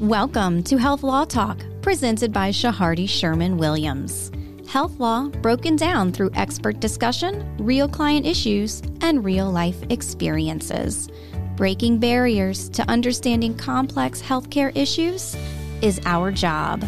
Welcome to Health Law Talk, presented by Chehardy Sherman Williams. Health law broken down through expert discussion, real client issues, and real life experiences. Breaking barriers to understanding complex healthcare issues is our job.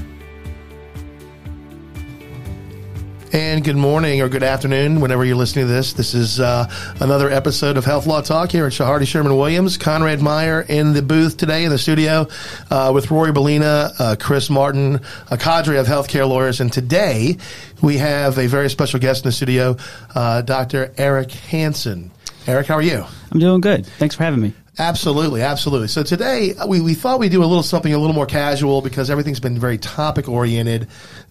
And good morning or good afternoon, whenever you're listening to this. This is uh, another episode of Health Law Talk here at Chehardy Sherman Williams. Conrad Meyer in the booth today in the studio uh, with Rory Bellina, uh, Chris Martin, a cadre of healthcare lawyers. And today we have a very special guest in the studio, uh, Dr. Eric Hansen. Eric, how are you? I'm doing good. Thanks for having me. Absolutely, absolutely. So today we, we thought we'd do a little something a little more casual because everything's been very topic oriented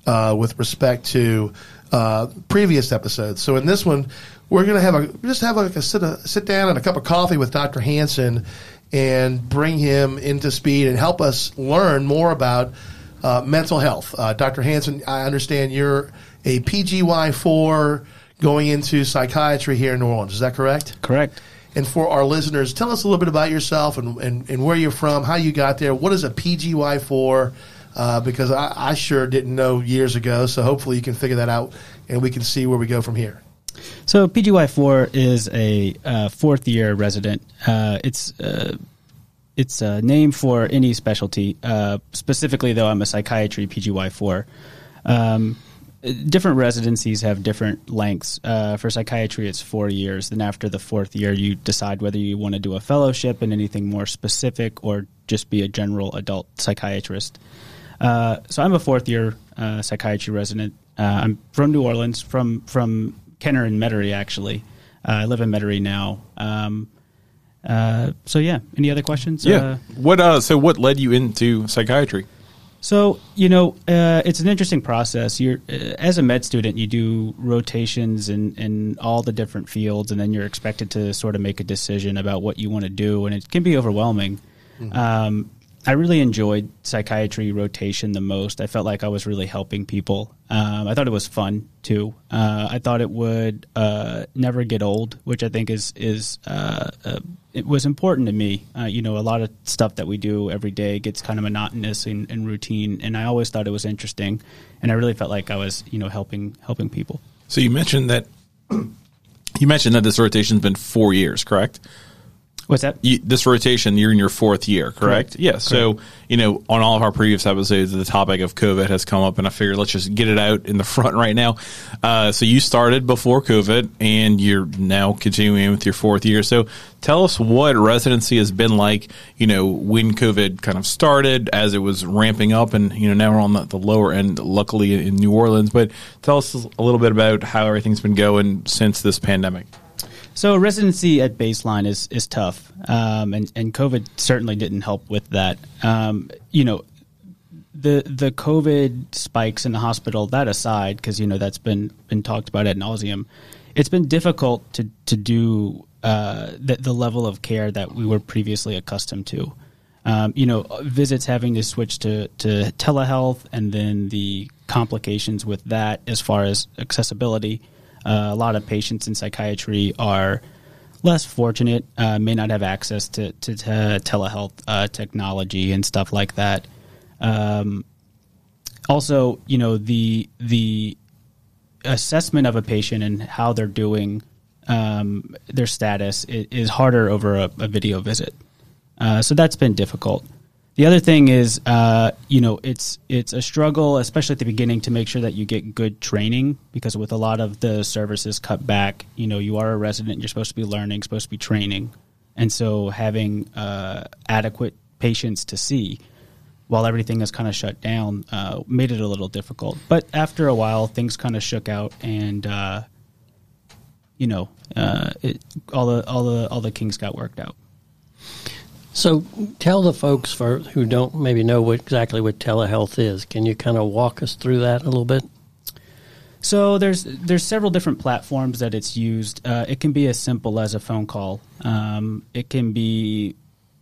uh, with respect to uh, previous episodes. So in this one, we're going to have a just have like a sit, a sit down and a cup of coffee with Dr. Hansen and bring him into speed and help us learn more about uh, mental health. Uh, Dr. Hansen, I understand you're a PGY four going into psychiatry here in New Orleans. Is that correct? Correct. And for our listeners, tell us a little bit about yourself and, and, and where you're from, how you got there. What is a PGY four? Uh, because I, I, sure didn't know years ago. So hopefully you can figure that out and we can see where we go from here. So PGY4 is a uh, fourth year resident. Uh, it's uh, it's a name for any specialty. Uh, specifically, though, I'm a psychiatry PGY4. Um, different residencies have different lengths. Uh, for psychiatry, it's four years. Then after the fourth year, you decide whether you want to do a fellowship in anything more specific or just be a general adult psychiatrist. Uh, so I'm a fourth year uh, psychiatry resident. Uh, I'm from New Orleans, from from Kenner and Metairie actually. Uh, I live in Metairie now. Um, uh, so yeah, any other questions? Yeah. what? so what led you into psychiatry? So you know, it's an interesting process. You're as a med student, you do rotations in in all the different fields, and then you're expected to sort of make a decision about what you want to do, and it can be overwhelming. Mm-hmm. Um, I really enjoyed psychiatry rotation the most. I felt like I was really helping people. Um, I thought it was fun too. Uh, I thought it would uh, never get old, which I think is is uh, uh it was important to me. Uh, you know, a lot of stuff that we do every day gets kind of monotonous and, and routine, and I always thought it was interesting, and I really felt like I was you know helping helping people. So you mentioned that you mentioned that this rotation's been four years, correct? What's that? You, this rotation, you're in your fourth year, correct? correct. Yeah. Correct. So, you know, on all of our previous episodes, the topic of COVID has come up, and I figured let's just get it out in the front right now. Uh, so, you started before COVID, and you're now continuing with your fourth year. So, tell us what residency has been like, you know, when COVID kind of started, as it was ramping up, and, you know, now we're on the, the lower end, luckily in New Orleans. But tell us a little bit about how everything's been going since this pandemic. So residency at baseline is is tough, um, and and COVID certainly didn't help with that. Um, you know, the the COVID spikes in the hospital. That aside, because you know that's been been talked about ad nauseum. It's been difficult to to do uh, the, the level of care that we were previously accustomed to. Um, you know, visits having to switch to, to telehealth and then the complications with that as far as accessibility. Uh, a lot of patients in psychiatry are less fortunate, uh, may not have access to, to, to telehealth uh, technology and stuff like that. Um, also, you know the the assessment of a patient and how they're doing, um, their status is, is harder over a, a video visit. Uh, so that's been difficult. The other thing is, uh, you know, it's it's a struggle, especially at the beginning, to make sure that you get good training because with a lot of the services cut back, you know, you are a resident, you're supposed to be learning, supposed to be training, and so having uh, adequate patients to see while everything is kind of shut down uh, made it a little difficult. But after a while, things kind of shook out, and uh, you know, uh, it, all the all the all the kinks got worked out. So tell the folks for who don't maybe know what, exactly what telehealth is. Can you kind of walk us through that a little bit? So there's there's several different platforms that it's used. Uh, it can be as simple as a phone call. Um, it can be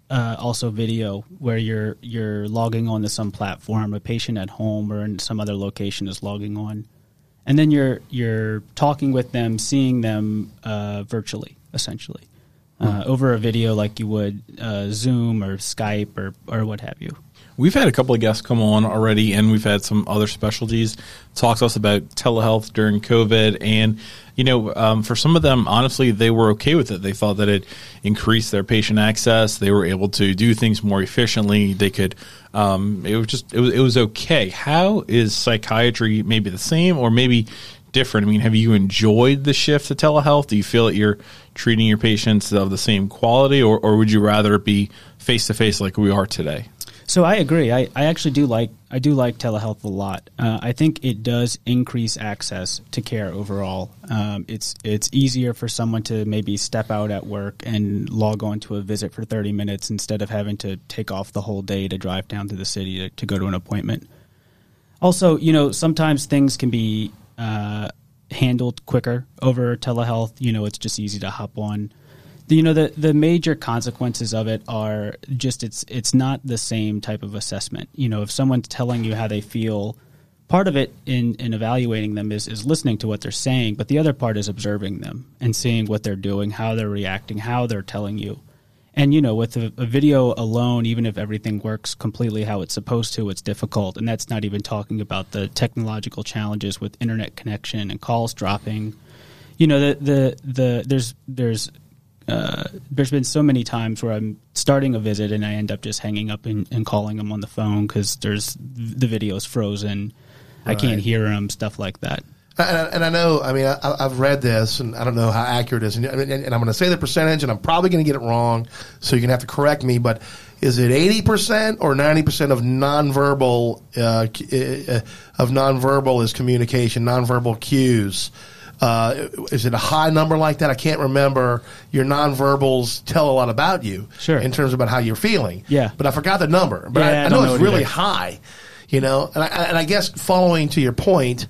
uh, also video where you're you're logging on to some platform. A patient at home or in some other location is logging on, and then you're you're talking with them, seeing them uh, virtually, essentially. Uh, over a video like you would uh, Zoom or Skype or or what have you. We've had a couple of guests come on already, and we've had some other specialties talk to us about telehealth during COVID. And, you know, um, for some of them, honestly, they were okay with it. They thought that it increased their patient access. They were able to do things more efficiently. They could, um, it was just, it was, it was okay. How is psychiatry maybe the same or maybe different? I mean, have you enjoyed the shift to telehealth? Do you feel that you're treating your patients of the same quality, or, or would you rather be face to face like we are today? So I agree. I, I actually do like I do like telehealth a lot. Uh, I think it does increase access to care overall. Um, it's it's easier for someone to maybe step out at work and log on to a visit for thirty minutes instead of having to take off the whole day to drive down to the city to, to go to an appointment. Also, you know, sometimes things can be uh, handled quicker over telehealth. You know, it's just easy to hop on you know the the major consequences of it are just it's it's not the same type of assessment. You know, if someone's telling you how they feel, part of it in in evaluating them is is listening to what they're saying, but the other part is observing them and seeing what they're doing, how they're reacting, how they're telling you. And you know, with a, a video alone, even if everything works completely how it's supposed to, it's difficult. And that's not even talking about the technological challenges with internet connection and calls dropping you know the the the there's there's uh, there's been so many times where I'm starting a visit and I end up just hanging up and, and calling them on the phone because there's the video is frozen. Right. I can't hear them, stuff like that. And I, and I know, I mean, I, have read this, and I don't know how accurate it is, and, and, and I'm going to say the percentage, and I'm probably going to get it wrong, so you're going to have to correct me. But is it 80% or 90% of nonverbal uh, uh, of nonverbal is communication, nonverbal cues? Uh, is it a high number like that? I can't remember. Your nonverbals tell a lot about you, sure, in terms about how you're feeling. Yeah, but I forgot the number. But yeah, I, I, know, know it's really either. high. You know, and I, and I guess following to your point,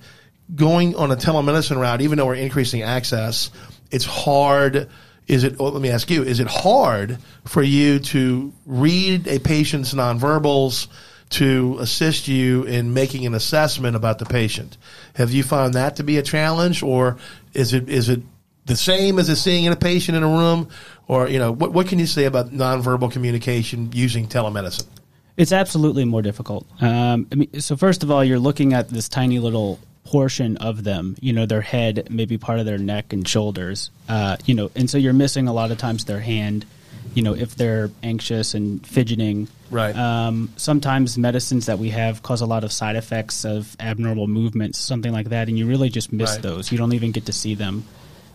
going on a telemedicine route, even though we're increasing access, it's hard. Is it? Well, let me ask you: Is it hard for you to read a patient's nonverbals? to assist you in making an assessment about the patient. Have you found that to be a challenge, or is it is it the same as seeing a patient in a room, or you know what what can you say about nonverbal communication using telemedicine? It's absolutely more difficult. Um, I mean, so first of all, you're looking at this tiny little portion of them, you know, their head, maybe part of their neck and shoulders, uh, you know, and so you're missing a lot of times their hand, you know, if they're anxious and fidgeting. Right. Um, sometimes medicines that we have cause a lot of side effects of abnormal movements, something like that, and you really just miss Right. those. You don't even get to see them.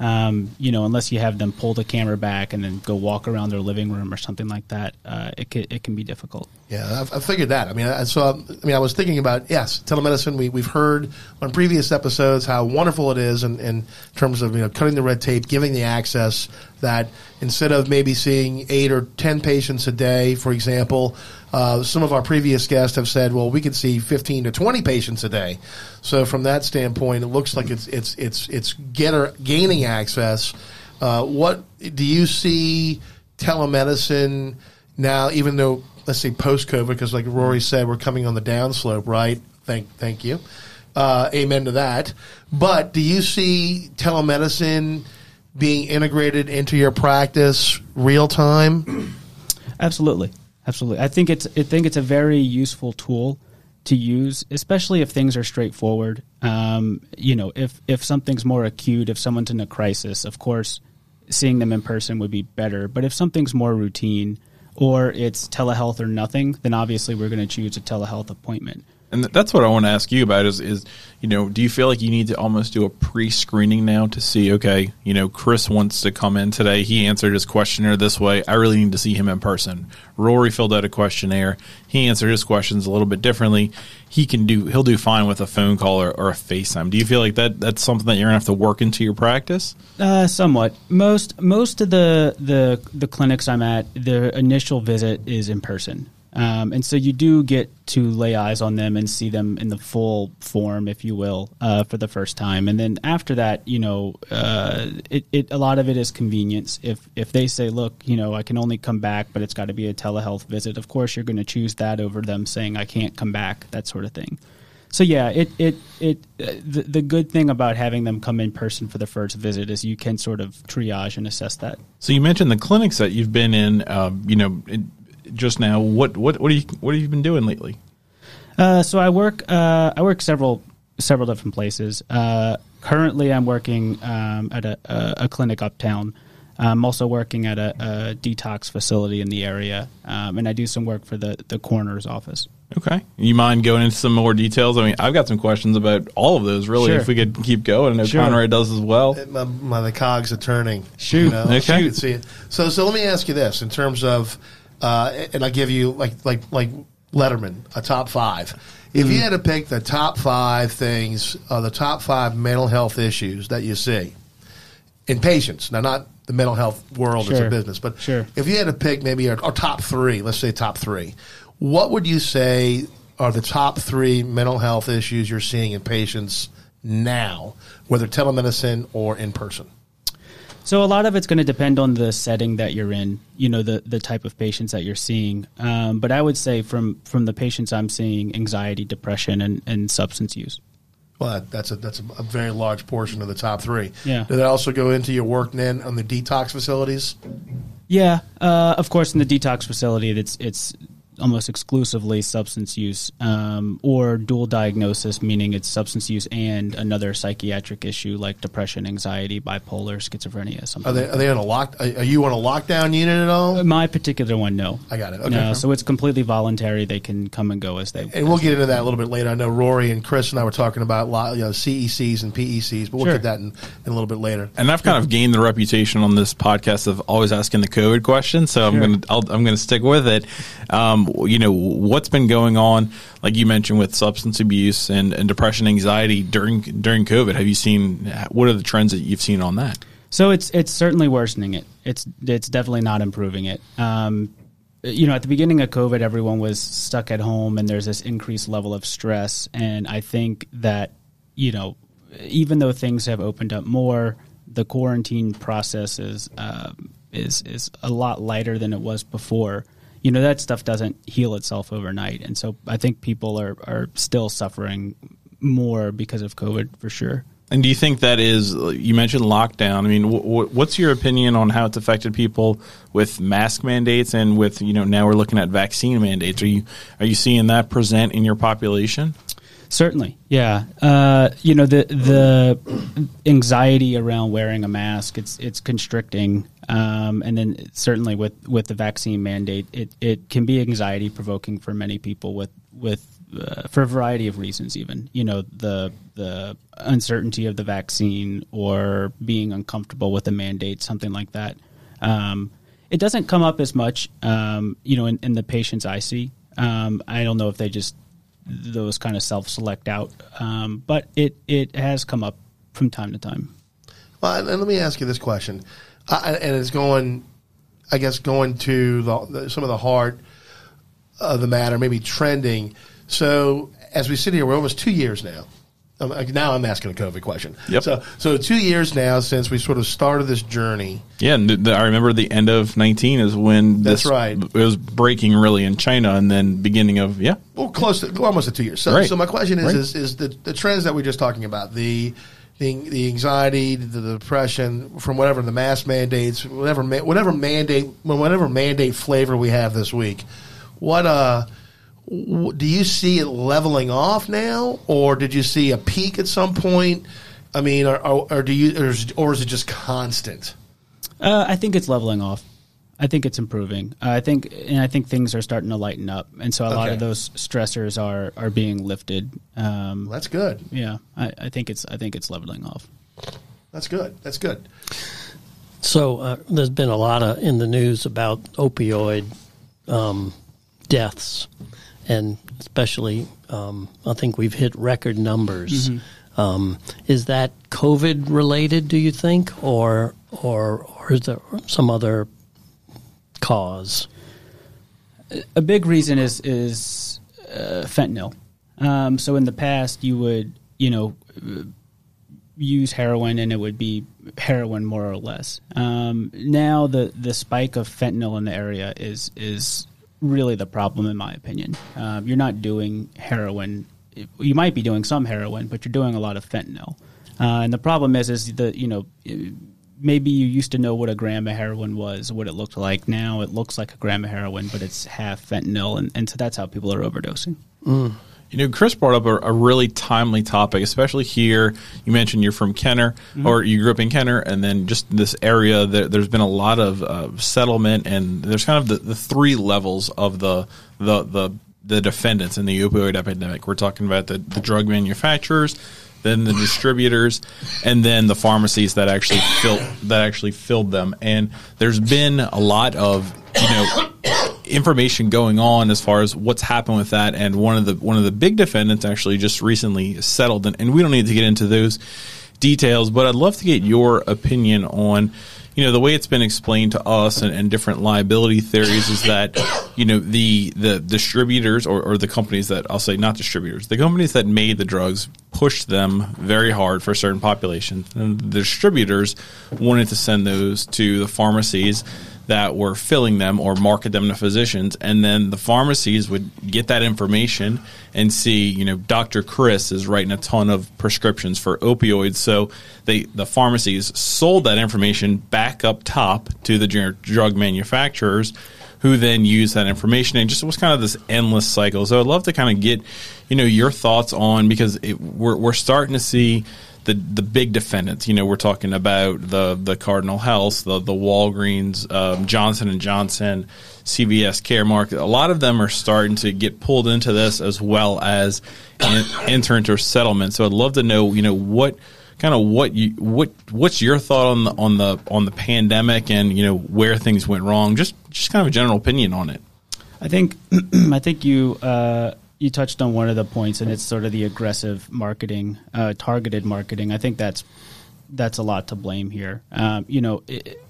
Um, you know, unless you have them pull the camera back and then go walk around their living room or something like that, uh, it can, it can be difficult. Yeah, I've, I figured that. I mean, I, so I mean, I was thinking about yes, telemedicine. We we've heard on previous episodes how wonderful it is, in, in terms of you know cutting the red tape, giving the access. That instead of maybe seeing eight or ten patients a day, for example, uh, some of our previous guests have said, well, we could see fifteen to twenty patients a day. So from that standpoint, it looks like it's it's it's it's getter, gaining access. Uh, what do you see telemedicine now? Even though let's say post COVID, because like Rory said, we're coming on the downslope, right? Thank thank you. Uh, amen to that. But do you see telemedicine being integrated into your practice real time? Absolutely, absolutely. I think it's I think it's a very useful tool to use, especially if things are straightforward. Um, you know, if if something's more acute, if someone's in a crisis, of course, seeing them in person would be better. But if something's more routine, or it's telehealth or nothing, then obviously we're going to choose a telehealth appointment. And that's what I want to ask you about is, is, you know, do you feel like you need to almost do a pre-screening now to see, okay, you know, Chris wants to come in today. He answered his questionnaire this way. I really need to see him in person. Rory filled out a questionnaire. He answered his questions a little bit differently. He can do, he'll do fine with a phone call or, or a FaceTime. Do you feel like that that's something that you're to have to work into your practice? Uh, somewhat. Most most of the, the the clinics I'm at, the initial visit is in person. Um, and so you do get to lay eyes on them and see them in the full form, if you will, uh, for the first time. And then after that, you know, uh, it, it a lot of it is convenience. If if they say, look, you know, I can only come back, but it's got to be a telehealth visit. Of course, you're going to choose that over them saying I can't come back, that sort of thing. So yeah, it it it uh, the, the good thing about having them come in person for the first visit is you can sort of triage and assess that. So you mentioned the clinics that you've been in. Uh, you know, just now. What what what, are you, what have you been doing lately? Uh, so I work uh, I work several several different places. Uh, currently, I'm working um, at a, a, a, clinic uptown. I'm also working at a, a detox facility in the area, um, and I do some work for the the coroner's office. Okay, you mind going into some more details? I mean, I've got some questions about all of those. Really, sure. if we could keep going, I know sure. Conrad does as well. My, my, the cogs are turning. Shoot, you know? okay. Shoot, see. So, so let me ask you this: in terms of, uh, and I give you like like like Letterman, a top five. If mm. you had to pick the top five things, uh, the top five mental health issues that you see in patients, now not the mental health world sure. as a business, but sure. if you had to pick maybe our, our top three, let's say top three, what would you say are the top three mental health issues you're seeing in patients now, whether telemedicine or in person? So a lot of it's going to depend on the setting that you're in, you know, the the type of patients that you're seeing. Um, but I would say from from the patients I'm seeing, anxiety, depression, and, and substance use. Well, that's a that's a, very large portion of the top three. Yeah. Did that also go into your work then on the detox facilities? Yeah, uh, of course. In the detox facility, it's it's almost exclusively substance use um, or dual diagnosis, meaning it's substance use and another psychiatric issue like depression, anxiety, bipolar, schizophrenia. Something. Are they are they on a lock? Are you on a lockdown unit at all? My particular one, no. I got it. Okay. No, so it's completely voluntary. They can come and go as they. And we'll get into that a little bit later. I know Rory and Chris and I were talking about you know, CECs and PECs, but we'll sure. get that in, in, a little bit later. And I've kind of gained the reputation on this podcast of always asking the COVID question, so sure. I'm going to I'm going to stick with it. Um, you know, what's been going on, like you mentioned, with substance abuse and, and depression, anxiety during during COVID? Have you seen what are the trends that you've seen on that? So it's it's certainly worsening it. It's it's definitely not improving it. Um, you know, at the beginning of COVID, everyone was stuck at home, and there's this increased level of stress. And I think that you know, even though things have opened up more, the quarantine process is uh, is is a lot lighter than it was before you know that stuff doesn't heal itself overnight, and so I think people are are still suffering more because of COVID for sure. And do you think that is? You mentioned lockdown. I mean, what's your opinion on how it's affected people with mask mandates and with you know now we're looking at vaccine mandates? Are you are you seeing that present in your population? Certainly, yeah. Uh, you know the the anxiety around wearing a mask it's it's constricting, um, and then certainly with, with the vaccine mandate, it, it can be anxiety provoking for many people with with uh, for a variety of reasons. Even you know the the uncertainty of the vaccine or being uncomfortable with the mandate, something like that. Um, it doesn't come up as much, um, you know, in, in, the patients I see. Um, I don't know if they just those kind of self select out. Um, but it it has come up from time to time. Well, and let me ask you this question, uh, and it's going, I guess, going to the, the, some of the heart of the matter, maybe trending. So as we sit here, we're almost two years now now I'm asking a COVID question. Yep. So, so two years now since we sort of started this journey. Yeah, and I remember the end of 19 is when that's this, right. It was breaking really in China, and then beginning of yeah, well, close to almost to two years. So, right. so my question is, right. is, is the the trends that we are just talking about the the, the anxiety, the depression from whatever the mask mandates, whatever whatever mandate, whatever mandate flavor we have this week. What uh do you see it leveling off now, or did you see a peak at some point? I mean, or, or, or do you, or is, or is, it just constant? Uh, I think it's leveling off. I think it's improving. Uh, I think, and I think things are starting to lighten up, and so a okay. lot of those stressors are are being lifted. Um, well, that's good. Yeah, I, I, think it's I think it's leveling off. That's good. That's good. So uh, there's been a lot of in the news about opioid um, deaths and especially um, I think we've hit record numbers. Mm-hmm. Um, is that COVID related? Do you think, or or or is there some other cause? A big reason is is uh, fentanyl. Um, so in the past, you would you know use heroin and it would be heroin more or less. Um, now the the spike of fentanyl in the area is is really the problem, in my opinion. Um, you're not doing heroin you might be doing some heroin, but you're doing a lot of fentanyl. Uh, and the problem is, is the you know maybe you used to know what a gram of heroin was, what it looked like. Now it looks like a gram of heroin, but it's half fentanyl, and, and so that's how people are overdosing. Mm. You know, Chris brought up a, a, really timely topic, especially here. You mentioned you're from Kenner, mm-hmm. or you grew up in Kenner, and then just this area. There, has been a lot of uh, settlement, and there's kind of the, the three levels of the the the the defendants in the opioid epidemic. We're talking about the, the drug manufacturers, then the distributors, and then the pharmacies that actually filled that actually filled them. And there's been a lot of you know information going on as far as what's happened with that. And one of the one of the big defendants actually just recently settled, and, and we don't need to get into those details, but I'd love to get your opinion on you know the way it's been explained to us and, and, different liability theories is that you know the the distributors or, or, the companies that I'll say not distributors the companies that made the drugs pushed them very hard for certain populations and the distributors wanted to send those to the pharmacies that were filling them or market them to physicians. And then the pharmacies would get that information and see, you know, Dr. Chris is writing a ton of prescriptions for opioids. So they, the pharmacies sold that information back up top to the drug manufacturers who then use that information and just was kind of this endless cycle. So I'd love to kind of get, you know, your thoughts on because it, we're, we're starting to see – the the big defendants. You know, we're talking about the the Cardinal Health, the the Walgreens, um, Johnson and Johnson, CVS Caremark. A lot of them are starting to get pulled into this as well as enter into settlement. So I'd love to know, you know, what kind of what you what what's your thought on the on the on the pandemic and you know where things went wrong. Just just kind of a general opinion on it. I think I think you. Uh, you touched on one of the points, and it's sort of the aggressive marketing, uh, targeted marketing. I think that's that's a lot to blame here. Um, you know, it,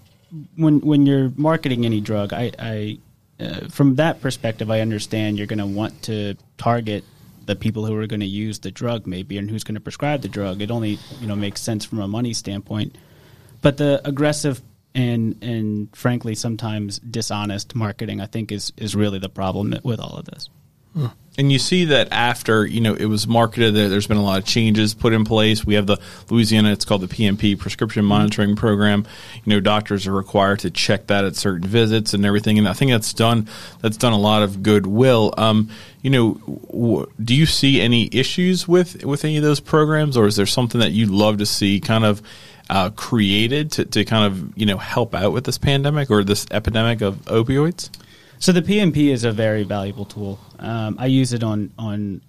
when when you're marketing any drug, I, I uh, from that perspective, I understand you're going to want to target the people who are going to use the drug, maybe, and who's going to prescribe the drug. It only you know makes sense from a money standpoint. But the aggressive and and frankly sometimes dishonest marketing, I think, is is really the problem with all of this. And you see that after you know it was marketed, that there's been a lot of changes put in place. We have the Louisiana, it's called the PMP Prescription Monitoring Program. You know, doctors are required to check that at certain visits and everything, and I think that's done that's done a lot of goodwill. Um, you know, do you see any issues with with any of those programs, or is there something that you'd love to see kind of uh, created to, to kind of you know help out with this pandemic or this epidemic of opioids? So the PMP is a very valuable tool. Um, I use it on on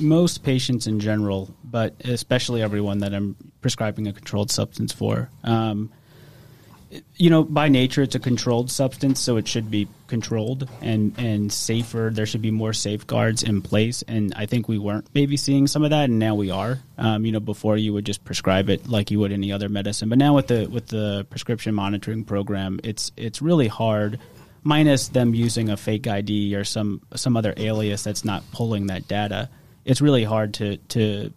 most patients in general, but especially everyone that I'm prescribing a controlled substance for. Um, you know, by nature, it's a controlled substance, so it should be controlled and and safer. There should be more safeguards in place, and I think we weren't maybe seeing some of that, and now we are. Um, you know, before you would just prescribe it like you would any other medicine, but now with the with the prescription monitoring program, it's it's really hard minus them using a fake ID or some some other alias that's not pulling that data, it's really hard to to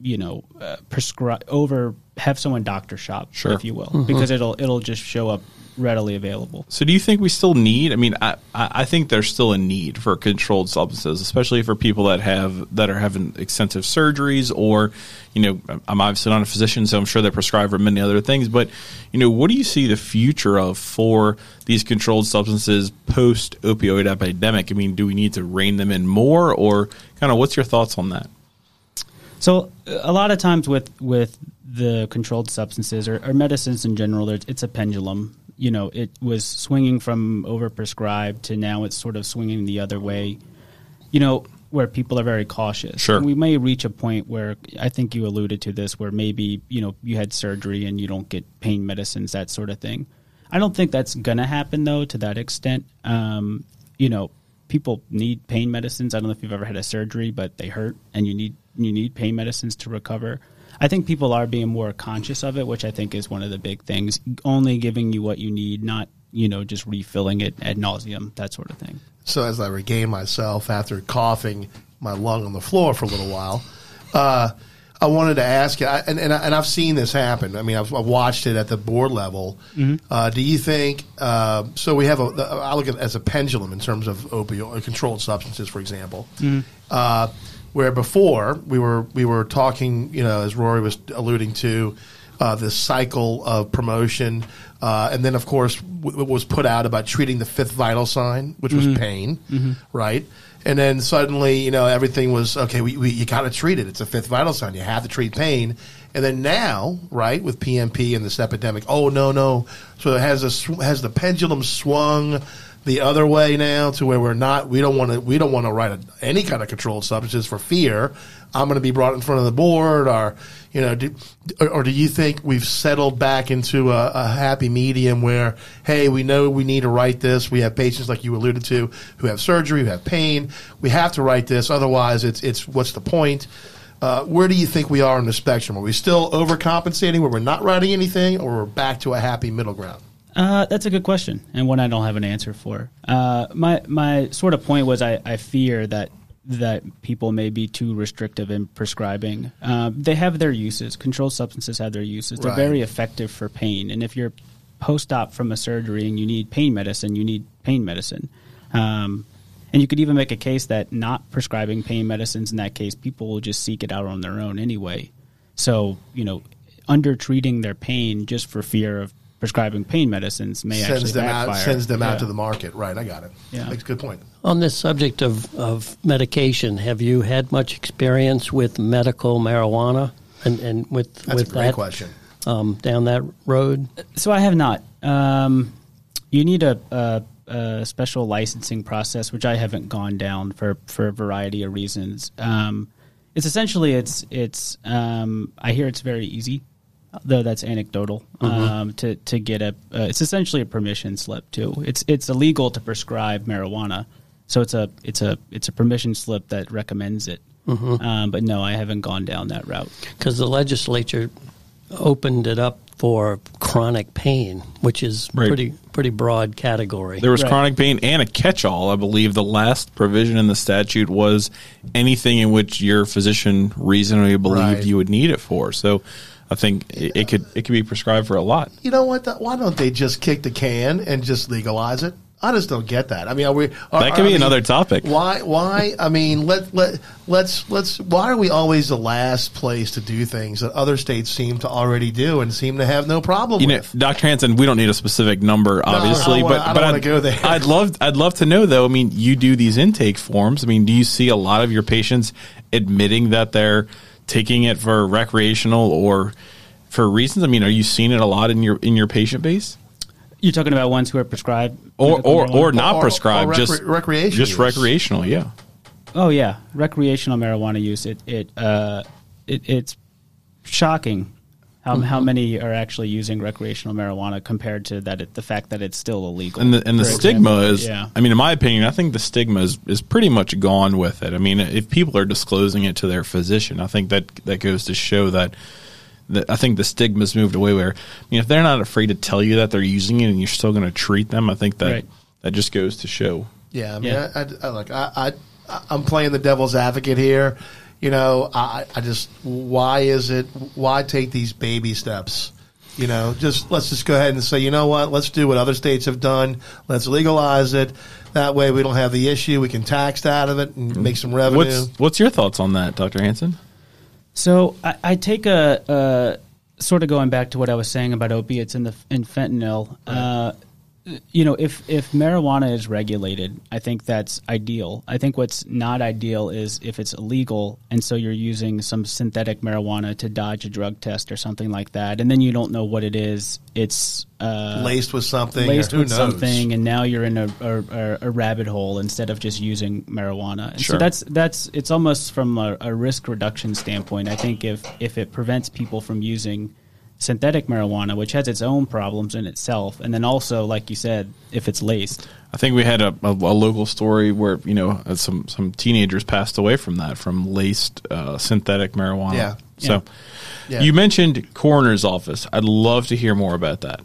you know uh, prescribe over have someone doctor shop, sure. if you will, mm-hmm. because it'll it'll just show up readily available. So, do you think we still need? I mean, I I think there's still a need for controlled substances, especially for people that have that are having extensive surgeries, or you know, I'm obviously not a physician, so I'm sure they prescribe for many other things. But you know, what do you see the future of for these controlled substances post opioid epidemic? I mean, do we need to rein them in more, or kind of what's your thoughts on that? So, a lot of times with with the controlled substances or, or medicines in general, it's a pendulum you know, it was swinging from overprescribed to now it's sort of swinging the other way. You know, where people are very cautious. Sure. we may reach a point where I think you alluded to this, where maybe you know you had surgery and you don't get pain medicines, that sort of thing. I don't think that's gonna happen though to that extent. Um, you know, people need pain medicines. I don't know if you've ever had a surgery, but they hurt, and you need you need pain medicines to recover. I think people are being more conscious of it, which I think is one of the big things. Only giving you what you need, not you know just refilling it ad nauseum, that sort of thing. So as I regain myself after coughing my lung on the floor for a little while, uh, I wanted to ask you, and, and, and I've seen this happen. I mean, I've, I've watched it at the board level. Mm-hmm. Uh, do you think? Uh, so we have a. I look at it as a pendulum in terms of opioid controlled substances, for example. Mm-hmm. Where before we were we were talking, you know, as Rory was alluding to, uh, this cycle of promotion, uh, and then of course w- was put out about treating the fifth vital sign, which was pain, right? And then suddenly, you know, everything was okay. We, we you got to treat it. It's a fifth vital sign. You have to treat pain. And then now, right, with PMP and this epidemic, oh no, no. So it has a sw- has the pendulum swung the other way now to where we're not. We don't want to. We don't want to write a, any kind of controlled substances for fear. I'm going to be brought in front of the board, or you know, do, or, or do you think we've settled back into a, a happy medium where, hey, we know we need to write this. We have patients like you alluded to who have surgery, who have pain. We have to write this, otherwise, it's it's what's the point? Uh, where do you think we are in the spectrum? Are we still overcompensating where we're not writing anything, or we're back to a happy middle ground? Uh, that's a good question, and one I don't have an answer for. Uh, my my sort of point was I, I fear that that people may be too restrictive in prescribing. Um, they have their uses. Controlled substances have their uses. They're Right. very effective for pain, and if you're post-op from a surgery and you need pain medicine, you need pain medicine. Um, and you could even make a case that not prescribing pain medicines in that case, people will just seek it out on their own anyway. So, you know, under treating their pain just for fear of prescribing pain medicines may Sends actually them backfire. out. Sends them out to the market. Right. I got it. Yeah. Makes a good point. On this subject of, of medication, have you had much experience with medical marijuana and, and with That's with a great that question. Um, down that road? So I have not. Um, you need a, a, a special licensing process, which I haven't gone down for, for a variety of reasons. Um, it's essentially it's it's um, I hear it's very easy, though that's anecdotal. Um, to to get a uh, it's essentially a permission slip too. It's it's illegal to prescribe marijuana, so it's a it's a it's a permission slip that recommends it. Um, but no, I haven't gone down that route. Because the legislature opened it up for chronic pain, which is Right. pretty pretty broad category. There was Right. chronic pain and a catch-all. I believe the last provision in the statute was anything in which your physician reasonably believed Right. you would need it for. So, I think it, it could it could be prescribed for a lot. You know what? Why don't they just kick the can and just legalize it? I just don't get that. I mean, are we? Are, That could I be mean, another topic. Why? Why? I mean, let let let's let's. Why are we always the last place to do things that other states seem to already do and seem to have no problem You know, with? Dr. Hanson, we don't need a specific number, obviously, I don't wanna- but I but I'd, go there. I'd love I'd love to know though. I mean, you do these intake forms. I mean, do you see a lot of your patients admitting that they're taking it for recreational or for reasons? I mean, are you seeing it a lot in your in your patient base, You're talking about ones who are prescribed or medical or, marijuana? or not Or- or prescribed, recre- just recreational just use. recreational? Yeah. Oh yeah, recreational marijuana use. It it uh, it it's shocking how Mm-hmm. how many are actually using recreational marijuana compared to that it, the fact that it's still illegal. And the and the stigma example. is, yeah. I mean, in my opinion, I think the stigma is, is pretty much gone with it. I mean, if people are disclosing it to their physician, I think that that goes to show that. that I think the stigma's moved away. Where I mean, if they're not afraid to tell you that they're using it, and you're still going to treat them, I think that Right. that just goes to show. Yeah, I mean, Yeah. I, I, I look, I, I, I'm playing the devil's advocate here. You know, I, I just, why is it? Why take these baby steps? You know, just let's just go ahead and say, you know what? Let's do what other states have done. Let's legalize it. That way, we don't have the issue. We can tax out of it and make some revenue. What's what's your thoughts on that, Doctor Hanson? So I, I take a, a sort of going back to what I was saying about opiates and the in fentanyl. Uh, you know, if if marijuana is regulated, I think that's ideal. I think what's not ideal is if it's illegal, and so you're using some synthetic marijuana to dodge a drug test or something like that, and then you don't know what it is. It's uh, laced with something? laced with knows? something, and now you're in a, a, a rabbit hole instead of just using marijuana. And Sure. So that's that's it's almost from a, a risk reduction standpoint. I think if if it prevents people from using synthetic marijuana, which has its own problems in itself, and then also, like you said, if it's laced. I think we had a, a, a local story where you know uh, some some teenagers passed away from that from laced uh, synthetic marijuana. Yeah. So Yeah. you mentioned coroner's office. I'd love to hear more about that.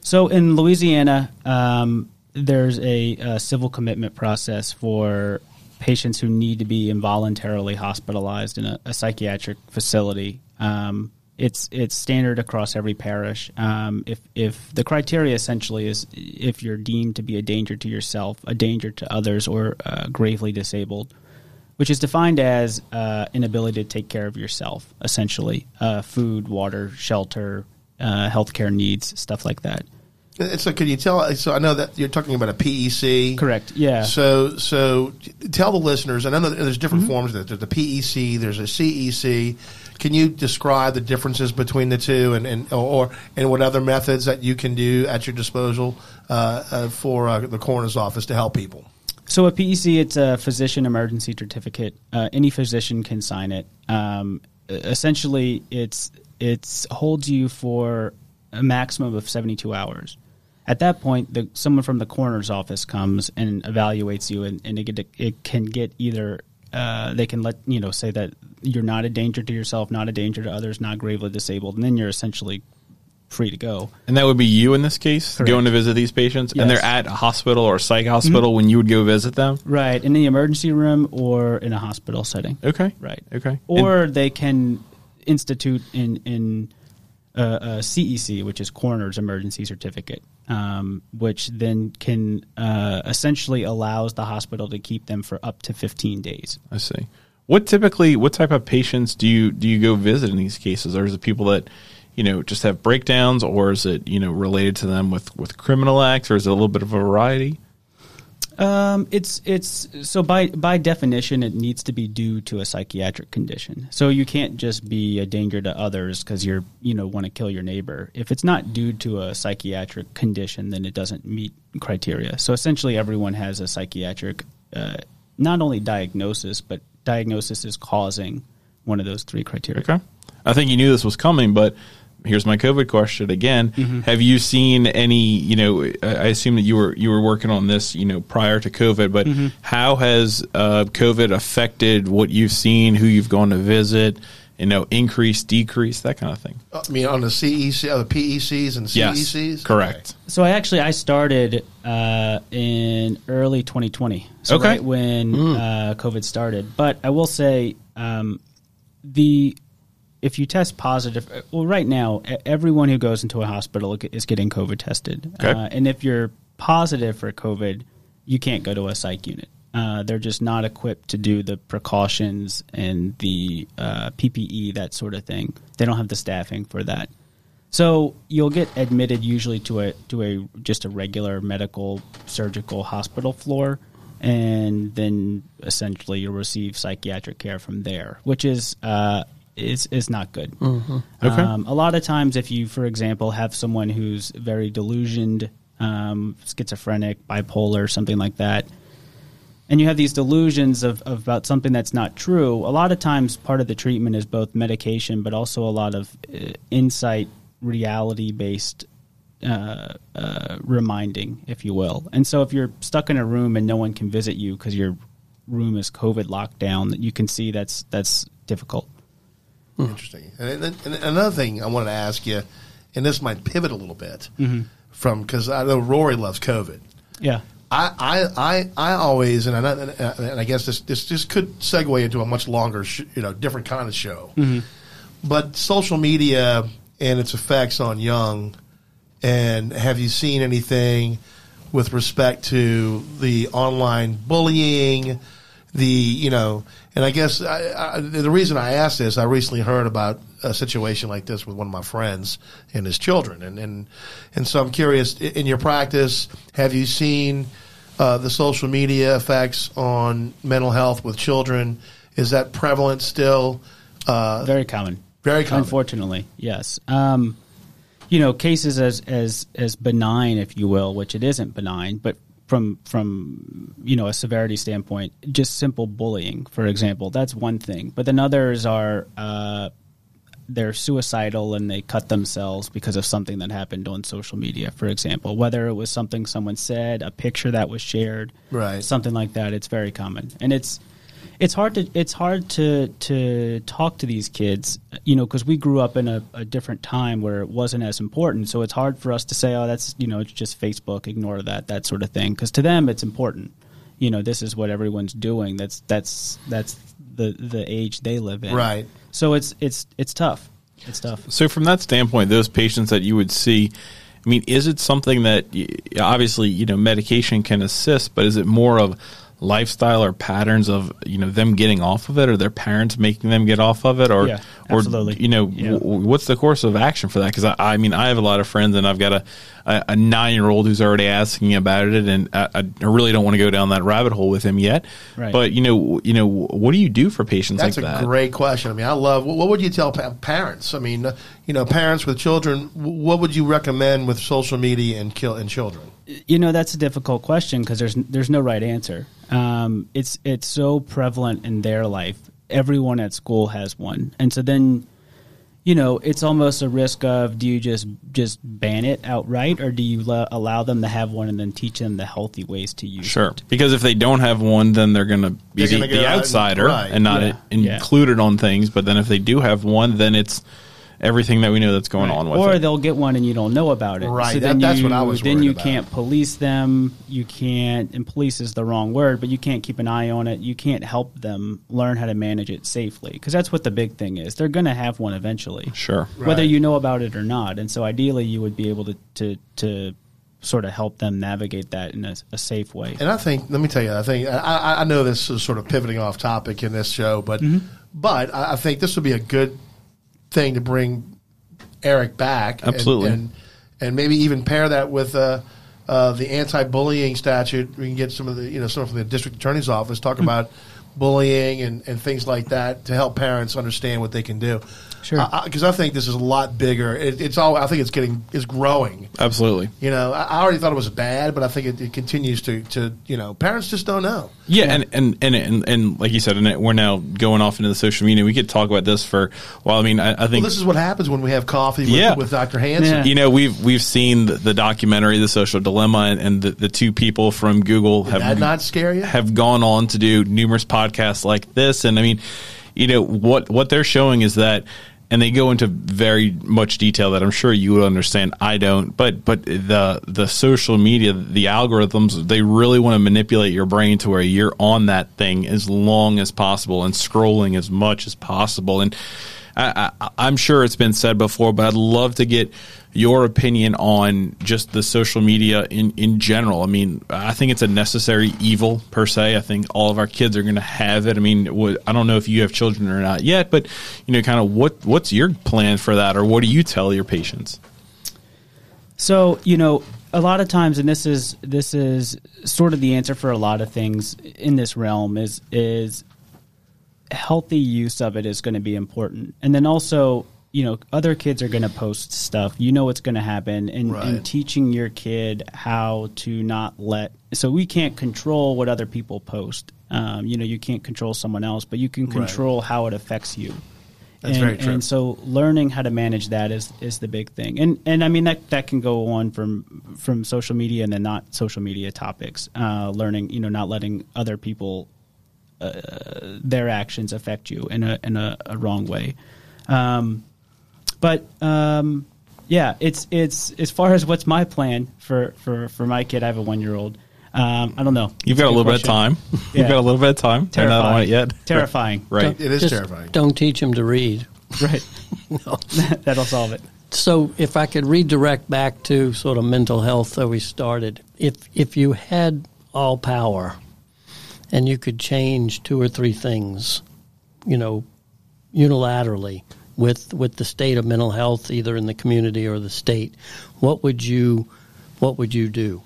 So in Louisiana, um, there's a, uh civil commitment process for patients who need to be involuntarily hospitalized in a, a psychiatric facility. Um, it's it's standard across every parish. Um, if if the criteria essentially is if you're deemed to be a danger to yourself, a danger to others, or uh, gravely disabled, which is defined as uh, inability to take care of yourself, essentially, uh, food, water, shelter, uh, healthcare needs, stuff like that. So can you tell? So I know that you're talking about a PEC. Correct. Yeah. So so tell the listeners. I know that there's different Mm-hmm. forms. of it. There's the PEC. There's a CEC. Can you describe the differences between the two, and, and or and what other methods that you can do at your disposal uh, uh, for uh, the coroner's office to help people? So a PEC, it's a physician emergency certificate. Uh, any physician can sign it. Um, essentially, it's it's holds you for a maximum of seventy two hours. At that point, the, someone from the coroner's office comes and evaluates you, and, and it, get, it can get either uh, they can let you know say that you're not a danger to yourself, not a danger to others, not gravely disabled, and then you're essentially free to go. And that would be you in this case, Correct. going to visit these patients, and they're at a hospital or a psych hospital when you would go visit them. Right in the emergency room or in a hospital setting. Okay. Right. Okay. Or they can institute in in uh, a CEC, which is coroner's emergency certificate, um, which then can uh, essentially allows the hospital to keep them for up to 15 days. I see. What typically, what type of patients do you do you go visit in these cases? Or is it people that you know just have breakdowns, or is it you know related to them with with criminal acts, or is it a little bit of a variety? Um, it's it's so by by definition, it needs to be due to a psychiatric condition. So you can't just be a danger to others because you're you know want to kill your neighbor. If it's not due to a psychiatric condition, then it doesn't meet criteria. So essentially, everyone has a psychiatric, uh, not only diagnosis, but diagnosis is causing one of those three criteria. Okay. I think you knew this was coming, but here's my COVID question again. Have you seen any, you know, I I assume that you were you were working on this, you know, prior to COVID, but how has uh, COVID affected what you've seen, who you've gone to visit, you know, increase, decrease, that kind of thing? I mean, on the CEC, uh, the PECs and CECs. Yes. Correct. So I actually I started uh, in early 2020, so Okay. right when uh, COVID started. But I will say um, the if you test positive, well, right now everyone who goes into a hospital is getting COVID tested, Okay. uh, and if you're positive for COVID, you can't go to a psych unit. Uh, they're just not equipped to do the precautions and the uh, PPE, that sort of thing. They don't have the staffing for that. So you'll get admitted usually to a to a just a regular medical surgical hospital floor, and then essentially you'll receive psychiatric care from there, which is uh, is is not good. Okay. Um, a lot of times, if you, for example, have someone who's very delusioned, um, schizophrenic, bipolar, something like that, and you have these delusions of, of about something that's not true, a lot of times part of the treatment is both medication, but also a lot of uh, insight, reality based uh, uh, reminding, if you will. And so if you're stuck in a room and no one can visit you because your room is COVID locked down, you can see that's that's difficult. Hmm. Interesting. And, and, and another thing I wanted to ask you, and this might pivot a little bit mm-hmm. from because I know Rory loves COVID. Yeah. I, I, I, I always, and I, and I guess this, this just could segue into a much longer, sh- you know, different kind of show. Mm-hmm. But social media and its effects on young, and have you seen anything with respect to the online bullying, the you know, and I guess I, I, the reason I asked this, I recently heard about a situation like this with one of my friends and his children, and and and so I'm curious in your practice, have you seen uh, the social media effects on mental health with children? Is that prevalent still? Uh, Very common. Very common. Unfortunately, yes. Um, you know, cases as as as benign, if you will, which it isn't benign, but from from you know a severity standpoint, just simple bullying, for example, that's one thing. But then others are uh, they're suicidal and they cut themselves because of something that happened on social media, for example, whether it was something someone said, a picture that was shared, Right. something like that. It's very common, and it's it's hard to it's hard to to talk to these kids, you know, because we grew up in a, a different time where it wasn't as important. So it's hard for us to say, oh, that's you know, it's just Facebook, ignore that, that sort of thing, because to them it's important. You know, this is what everyone's doing. That's that's that's the the age they live in. Right. So it's it's it's tough. It's tough. So from that standpoint, those patients that you would see, I mean, is it something that obviously you know medication can assist, but is it more of lifestyle or patterns of you know them getting off of it, or their parents making them get off of it, or Yeah, or you know Yeah. w- what's the course of action for that? Because I, I mean, I have a lot of friends, and I've got a a, a nine year old who's already asking about it, and I, I really don't want to go down that rabbit hole with him yet. Right. But you know, you know, what do you do for patients That's like a great question. I mean, I love. What would you tell pa- parents? I mean, uh, you know, parents with children. What would you recommend with social media and kill and children? you know that's a difficult question because there's there's no right answer. Um, it's it's so prevalent in their life. Everyone at school has one, and so then, you know, it's almost a risk of do you just just ban it outright, or do you lo- allow them to have one and then teach them the healthy ways to use Sure, it? because if they don't have one, then they're going to be the, gonna the out and- outsider right. and not Yeah. in- Yeah. included on things. But then if they do have one, then it's everything that we know that's going on with or it. they'll get one and you don't know about it. Right, So that- then that's you, what I was Then you about. can't police them. You can't, and police is the wrong word, but you can't keep an eye on it. You can't help them learn how to manage it safely because that's what the big thing is. They're going to have one eventually, Sure. whether you know about it or not. And so ideally, you would be able to to to sort of help them navigate that in a, a safe way. And I think, let me tell you, I think I, I- I know this is sort of pivoting off topic in this show, but Mm-hmm. but I, I think this would be a good thing to bring Eric back, and- Absolutely. and and, maybe even pair that with uh, uh, the anti-bullying statute. We can get some of the you know someone from the district attorney's office talk Hmm. about bullying and, and things like that to help parents understand what they can do. Sure. because I, think this is a lot bigger. It, it's all. I think it's getting it's growing. Absolutely. You know, I I already thought it was bad, but I think it, it continues to, to, you know, parents just don't know. Yeah, and, and, and and and like you said, and we're now going off into the social media. We could talk about this for. Well, I mean, I, I Well, think this is what happens when we have coffee with, Yeah. with Dr. Hansen. Yeah. you know we've we've seen the, the documentary, The Social Dilemma, and, and the, the two people from Google Did have that not scare you? have gone on to do numerous podcasts like this. And I mean, you know, what, what they're showing is that, and they go into very much detail that I'm sure you would understand. I don't, but, but the, the social media, the algorithms, they really want to manipulate your brain to where you're on that thing as long as possible and scrolling as much as possible. And I, I, I'm sure it's been said before, but I'd love to get your opinion on just the social media in, in general. I mean, I think it's a necessary evil per se. I think all of our kids are going to have it. I mean, I don't know if you have children or not yet, but you know, kind of what what's your plan for that, or what do you tell your patients? So you know, a lot of times, and this is this is sort of the answer for a lot of things in this realm is is healthy use of it is going to be important, and then also you know other kids are going to post stuff. You know what's going to happen, and, Right. and teaching your kid how to not let. So we can't control what other people post. Um, you know, you can't control someone else, but you can Right. control how it affects you. That's and, very true. And so learning how to manage that is, is the big thing. And and I mean that that can go on from from social media and then not social media topics. Uh, learning, you know, not letting other people uh, their actions affect you in a in a, a wrong way. Um, but um, yeah, it's it's as far as what's my plan for for for my kid. I have a one year old. Um, I don't know. You've got a good little bit of time. Yeah. You've got a little bit of time. They're not on it Terrifying. yet. Terrifying. Right. It is Just terrifying. Don't teach him to read. Right. That'll solve it. So, if I could redirect back to sort of mental health that we started, if if you had all power and you could change two or three things, you know, unilaterally with with the state of mental health, either in the community or the state, what would you what would you do?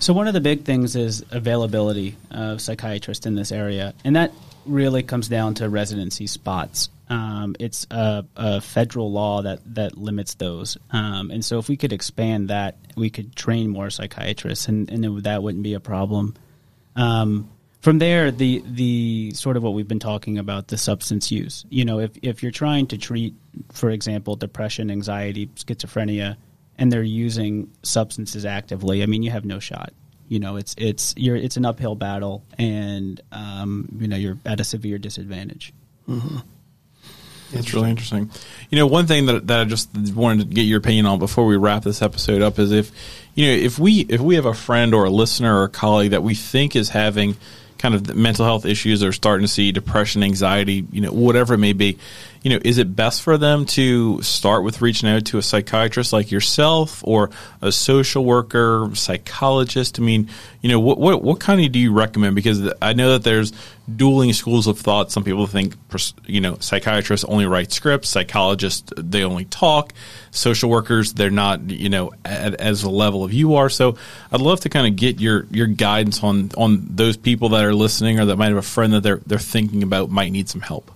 So one of the big things is availability of psychiatrists in this area, and that really comes down to residency spots. Um, it's a, a federal law that that limits those, um, and so if we could expand that, we could train more psychiatrists, and, and it, that wouldn't be a problem. Um, from there, the the sort of what we've been talking about, the substance use. You know, if if you're trying to treat, for example, depression, anxiety, schizophrenia, and they're using substances actively, I mean, you have no shot. You know, it's it's you're it's an uphill battle, and um, you know you're at a severe disadvantage. It's really interesting. You know, one thing that that I just wanted to get your opinion on before we wrap this episode up is if you know if we if we have a friend or a listener or a colleague that we think is having kind of mental health issues or starting to see depression, anxiety, you know, whatever it may be. You know, is it best for them to start with reaching out to a psychiatrist like yourself or a social worker, psychologist? I mean, you know, what what what kind of do you recommend? Because I know that there's dueling schools of thought. Some people think, you know, psychiatrists only write scripts, psychologists they only talk, social workers they're not, you know, at, as a level of you are. So I'd love to kind of get your your guidance on on those people that are listening or that might have a friend that they're they're thinking about might need some help.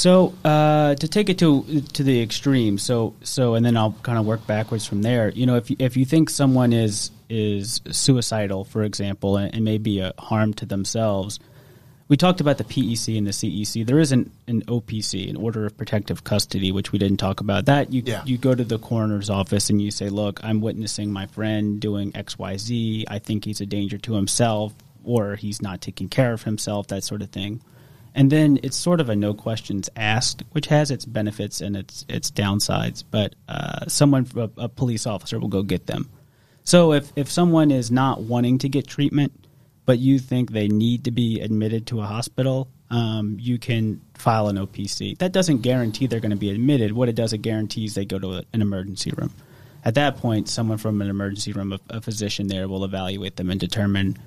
So uh, to take it to to the extreme, so so, and then I'll kind of work backwards from there. You know, if you, if you think someone is is suicidal, for example, and, and may be a harm to themselves, we talked about the PEC and the CEC. There is an, an OPC, an Order of Protective Custody, which we didn't talk about. That you yeah. you go to the coroner's office and you say, "Look, I'm witnessing my friend doing X, Y, Z. I think he's a danger to himself, or he's not taking care of himself, that sort of thing." And then it's sort of a no questions asked, which has its benefits and its its downsides. But uh, someone, a, a, police officer, will go get them. So if if someone is not wanting to get treatment, but you think they need to be admitted to a hospital, um, you can file an OPC. That doesn't guarantee they're going to be admitted. What it does, it guarantees they go to an emergency room. At that point, someone from an emergency room, a, a physician there, will evaluate them and determine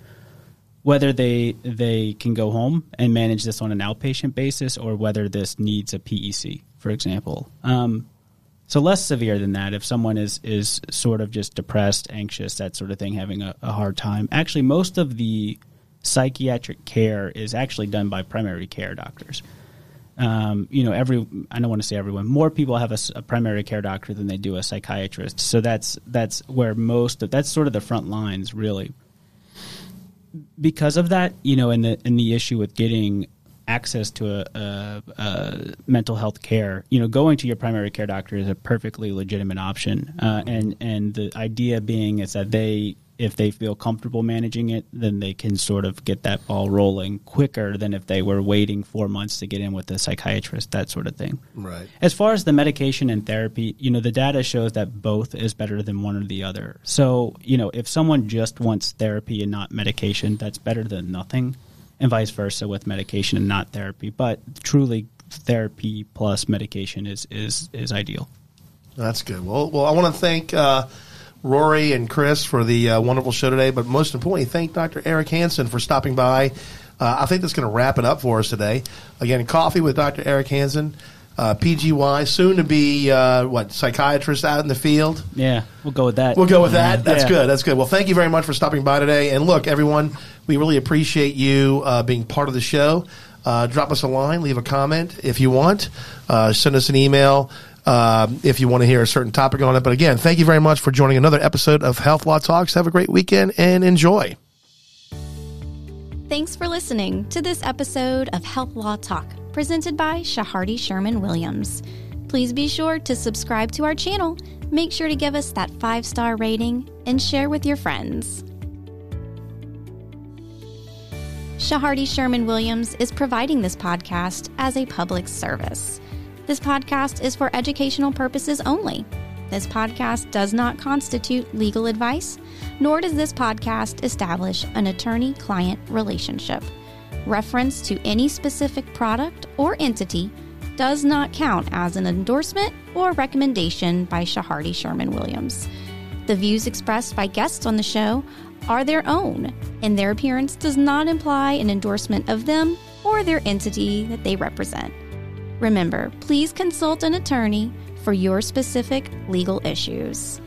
whether they they can go home and manage this on an outpatient basis or whether this needs a PEC, for example. Um, so less severe than that. If someone is is sort of just depressed, anxious, that sort of thing, having a, a hard time. Actually, most of the psychiatric care is actually done by primary care doctors. Um, you know, every I don't want to say everyone. More people have a, a, primary care doctor than they do a psychiatrist. So that's that's where most of that's sort of the front lines, really because of that, you know, and the and the issue with getting access to a, a, a, mental health care, you know, going to your primary care doctor is a perfectly legitimate option. Uh, and and the idea being is that they if they feel comfortable managing it, then they can sort of get that ball rolling quicker than if they were waiting four months to get in with a psychiatrist, that sort of thing. Right. As far as the medication and therapy, you know, the data shows that both is better than one or the other. So, you know, if someone just wants therapy and not medication, that's better than nothing, and vice versa with medication and not therapy. But truly, therapy plus medication is is is ideal. That's good. Well, well, I want to thank. Uh, Rory and Chris for the uh, wonderful show today, but most importantly, thank Dr. Eric Hansen for stopping by. Uh, I think that's going to wrap it up for us today. Again, coffee with Dr. Eric Hansen, uh, PGY, soon to be uh, what psychiatrist out in the field. Yeah, we'll go with that. We'll go with that. That's yeah. good. That's good. Well, thank you very much for stopping by today. And look, everyone, we really appreciate you uh, being part of the show. Uh, drop us a line, leave a comment if you want. send us an email uh, if you want to hear a certain topic on it. But again, thank you very much for joining another episode of Health Law Talks. Have a great weekend and enjoy. Thanks for listening to this episode of Health Law Talk, presented by Chehardy Sherman Williams. Please be sure to subscribe to our channel, make sure to give us that five star rating, and share with your friends. Chehardy Sherman Williams is providing this podcast as a public service. This podcast is for educational purposes only. This podcast does not constitute legal advice, nor does this podcast establish an attorney client relationship. Reference to any specific product or entity does not count as an endorsement or recommendation by Chehardy Sherman Williams. The views expressed by guests on the show are their own, and their appearance does not imply an endorsement of them or their entity that they represent. Remember, please consult an attorney for your specific legal issues.